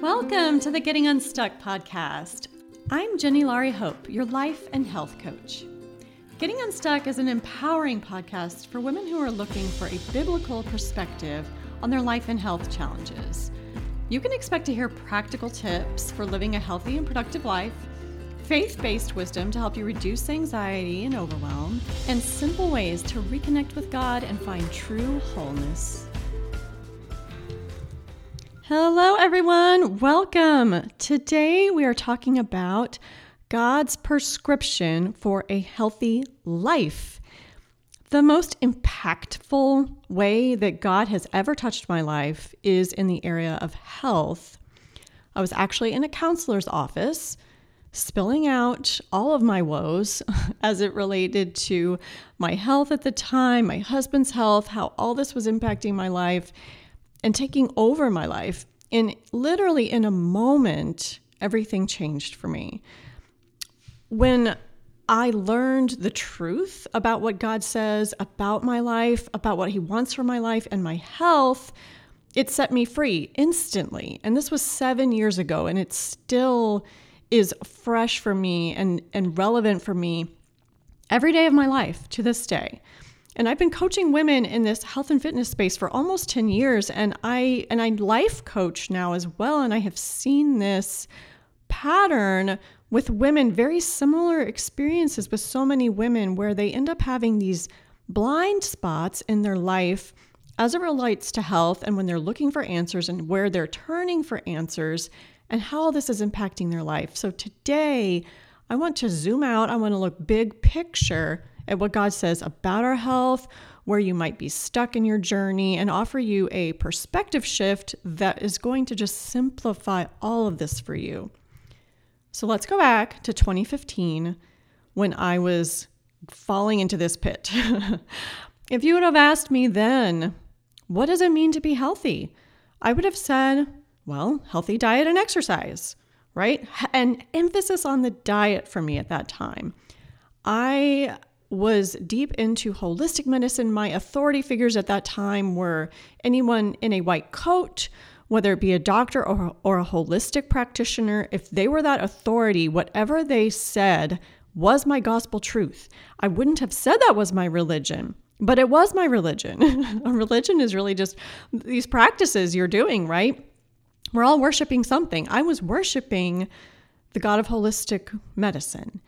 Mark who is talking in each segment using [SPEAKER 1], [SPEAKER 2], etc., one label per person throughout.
[SPEAKER 1] Welcome to the Getting Unstuck podcast. I'm Jennie Laurie Hope, your life and health coach. Getting Unstuck is an empowering podcast for women who are looking for a biblical perspective on their life and health challenges. You can expect to hear practical tips for living a healthy and productive life, faith based wisdom to help you reduce anxiety and overwhelm, and simple ways to reconnect with God and find true wholeness. Hello, everyone. Welcome. Today we are talking about God's prescription for a healthy life. The most impactful way that God has ever touched my life is in the area of health. I was actually in a counselor's office spilling out all of my woes as it related to my health at the time, my husband's health, how all this was impacting my life and taking over my life. And literally in a moment, everything changed for me. When I learned the truth about what God says about my life, about what He wants for my life and my health, it set me free instantly. And this was seven years ago, and it still is fresh for me and, and relevant for me every day of my life to this day. And I've been coaching women in this health and fitness space for almost 10 years and I and I life coach now as well and I have seen this pattern with women very similar experiences with so many women where they end up having these blind spots in their life as it relates to health and when they're looking for answers and where they're turning for answers and how this is impacting their life. So today, I want to zoom out. I want to look big picture at what God says about our health, where you might be stuck in your journey, and offer you a perspective shift that is going to just simplify all of this for you. So let's go back to 2015 when I was falling into this pit. if you would have asked me then, what does it mean to be healthy? I would have said, well, healthy diet and exercise, right? And emphasis on the diet for me at that time. I was deep into holistic medicine. My authority figures at that time were anyone in a white coat, whether it be a doctor or, or a holistic practitioner. If they were that authority, whatever they said was my gospel truth. I wouldn't have said that was my religion, but it was my religion. a religion is really just these practices you're doing, right? We're all worshiping something. I was worshiping the God of holistic medicine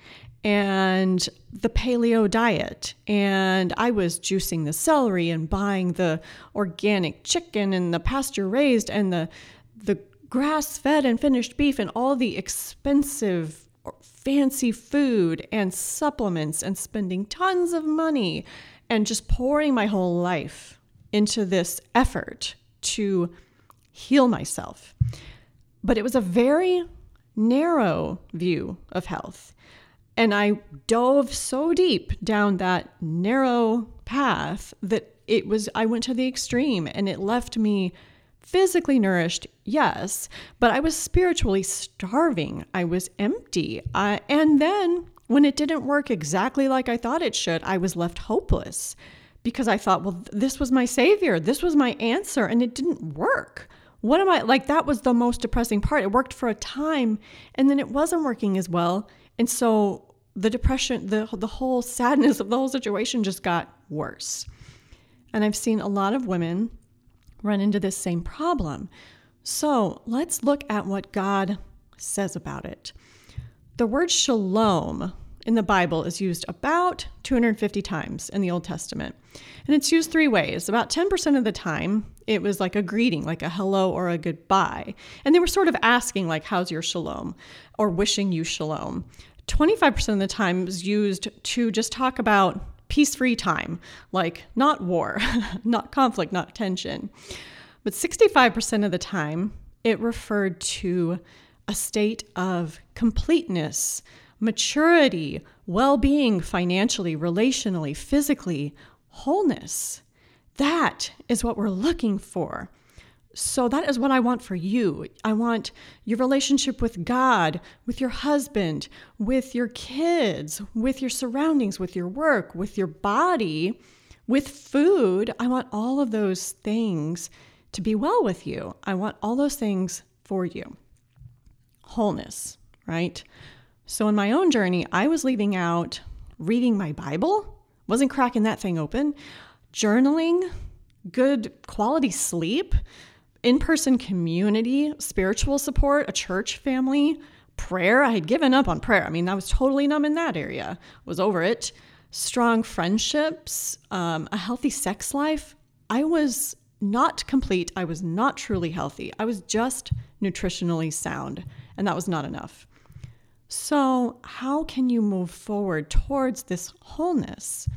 [SPEAKER 1] and the paleo diet. And I was juicing the celery and buying the organic chicken and the pasture raised and the, the grass fed and finished beef and all the expensive, fancy food and supplements and spending tons of money and just pouring my whole life into this effort to heal myself. But it was a very narrow view of health. And I dove so deep down that narrow path that it was, I went to the extreme and it left me physically nourished, yes, but I was spiritually starving. I was empty. And then when it didn't work exactly like I thought it should, I was left hopeless because I thought, well, this was my savior, this was my answer, and it didn't work what am I like? That was the most depressing part. It worked for a time and then it wasn't working as well. And so the depression, the, the whole sadness of the whole situation just got worse. And I've seen a lot of women run into this same problem. So let's look at what God says about it. The word shalom in the Bible is used about 250 times in the Old Testament. And it's used three ways. About 10% of the time, it was like a greeting, like a hello or a goodbye. And they were sort of asking, like, how's your shalom? Or wishing you shalom. 25% of the time was used to just talk about peace free time, like not war, not conflict, not tension. But 65% of the time, it referred to a state of completeness, maturity, well being financially, relationally, physically, wholeness. That is what we're looking for. So, that is what I want for you. I want your relationship with God, with your husband, with your kids, with your surroundings, with your work, with your body, with food. I want all of those things to be well with you. I want all those things for you. wholeness, right? So in my own journey, I was leaving out reading my Bible, wasn't cracking that thing open, journaling, good quality sleep, in person community, spiritual support, a church family, prayer. I had given up on prayer. I mean, I was totally numb in that area, was over it. Strong friendships, um, a healthy sex life. I was not complete. I was not truly healthy. I was just nutritionally sound, and that was not enough. So, how can you move forward towards this wholeness?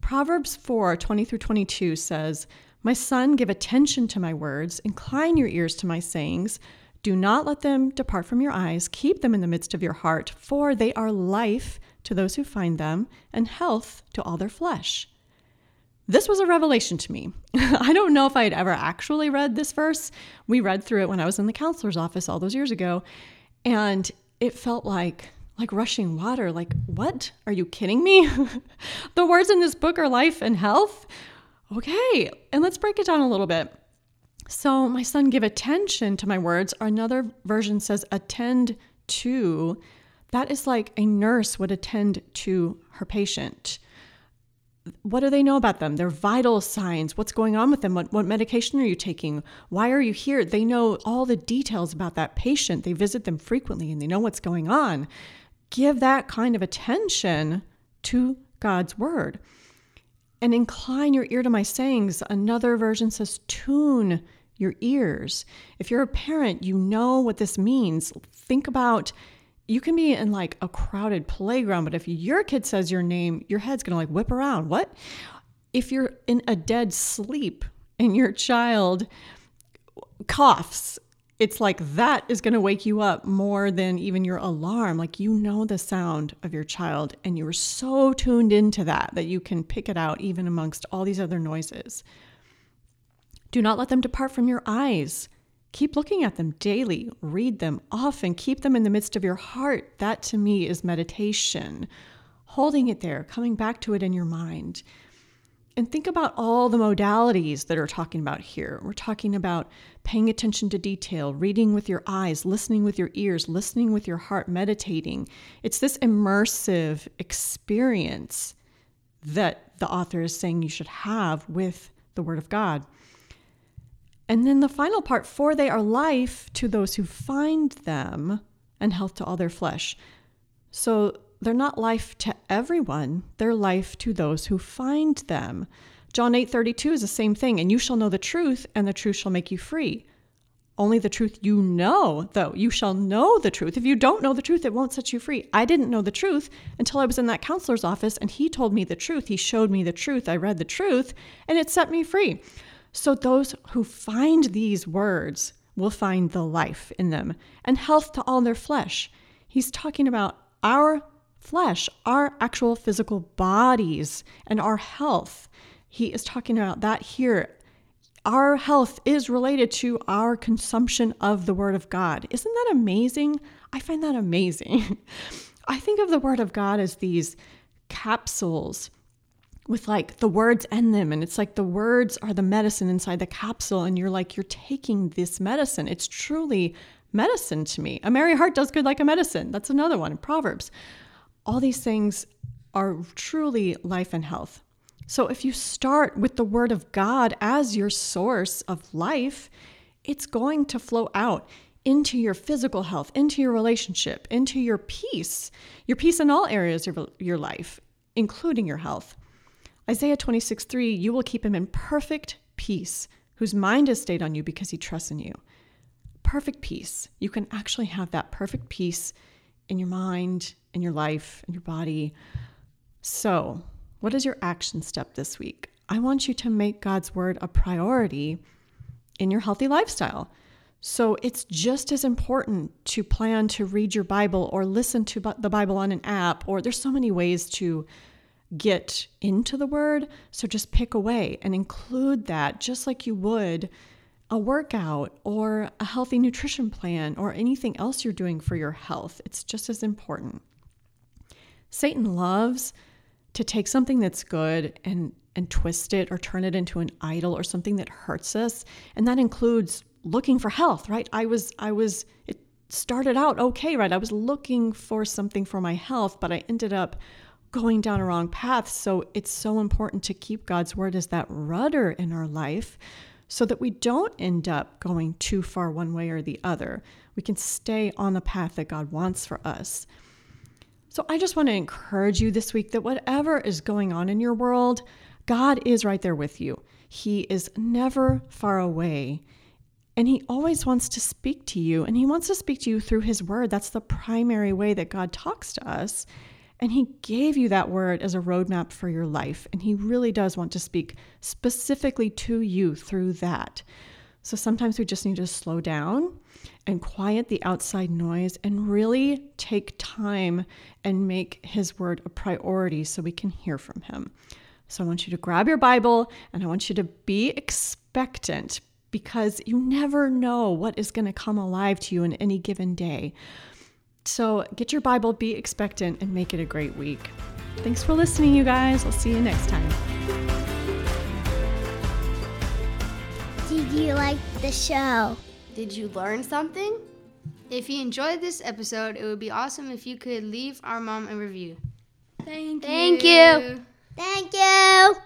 [SPEAKER 1] Proverbs 4 20 through 22 says, My son, give attention to my words, incline your ears to my sayings. Do not let them depart from your eyes, keep them in the midst of your heart, for they are life to those who find them and health to all their flesh. This was a revelation to me. I don't know if I had ever actually read this verse. We read through it when I was in the counselor's office all those years ago, and it felt like like rushing water. Like, what? Are you kidding me? the words in this book are life and health. Okay, and let's break it down a little bit. So, my son, give attention to my words. Another version says, attend to. That is like a nurse would attend to her patient. What do they know about them? Their vital signs. What's going on with them? What, what medication are you taking? Why are you here? They know all the details about that patient. They visit them frequently and they know what's going on give that kind of attention to God's word. And incline your ear to my sayings. Another version says, tune your ears. If you're a parent, you know what this means. Think about you can be in like a crowded playground, but if your kid says your name, your head's gonna like whip around. What? If you're in a dead sleep and your child coughs it's like that is going to wake you up more than even your alarm. Like you know the sound of your child and you're so tuned into that that you can pick it out even amongst all these other noises. Do not let them depart from your eyes. Keep looking at them daily, read them often, keep them in the midst of your heart. That to me is meditation. Holding it there, coming back to it in your mind. And think about all the modalities that are talking about here. We're talking about paying attention to detail, reading with your eyes, listening with your ears, listening with your heart, meditating. It's this immersive experience that the author is saying you should have with the Word of God. And then the final part for they are life to those who find them and health to all their flesh. So they're not life to everyone, they're life to those who find them. John 8:32 is the same thing, and you shall know the truth, and the truth shall make you free. Only the truth you know, though. You shall know the truth. If you don't know the truth, it won't set you free. I didn't know the truth until I was in that counselor's office and he told me the truth. He showed me the truth. I read the truth and it set me free. So those who find these words will find the life in them and health to all their flesh. He's talking about our flesh, our actual physical bodies, and our health. He is talking about that here. Our health is related to our consumption of the Word of God. Isn't that amazing? I find that amazing. I think of the Word of God as these capsules with like the words in them and it's like the words are the medicine inside the capsule and you're like you're taking this medicine it's truly medicine to me a merry heart does good like a medicine that's another one in proverbs all these things are truly life and health. So if you start with the Word of God as your source of life, it's going to flow out into your physical health, into your relationship, into your peace, your peace in all areas of your life, including your health. Isaiah 26, 3, you will keep him in perfect peace, whose mind is stayed on you because he trusts in you. Perfect peace. You can actually have that perfect peace in your mind, in your life, in your body. So, what is your action step this week? I want you to make God's word a priority in your healthy lifestyle. So, it's just as important to plan to read your Bible or listen to the Bible on an app, or there's so many ways to get into the word. So, just pick away and include that just like you would a workout or a healthy nutrition plan or anything else you're doing for your health. It's just as important. Satan loves to take something that's good and and twist it or turn it into an idol or something that hurts us, and that includes looking for health, right? I was I was it, started out okay, right? I was looking for something for my health, but I ended up going down a wrong path. So it's so important to keep God's word as that rudder in our life so that we don't end up going too far one way or the other. We can stay on the path that God wants for us. So I just want to encourage you this week that whatever is going on in your world, God is right there with you. He is never far away. And he always wants to speak to you, and he wants to speak to you through his word. That's the primary way that God talks to us. And he gave you that word as a roadmap for your life. And he really does want to speak specifically to you through that. So sometimes we just need to slow down and quiet the outside noise and really take time and make his word a priority so we can hear from him. So I want you to grab your Bible and I want you to be expectant because you never know what is going to come alive to you in any given day. So get your Bible, be expectant, and make it a great week. Thanks for listening, you guys. I'll see you next time.
[SPEAKER 2] Did you like the show?
[SPEAKER 3] Did you learn something? If you enjoyed this episode, it would be awesome if you could leave our mom a review.
[SPEAKER 2] Thank you.
[SPEAKER 3] Thank you.
[SPEAKER 2] Thank you.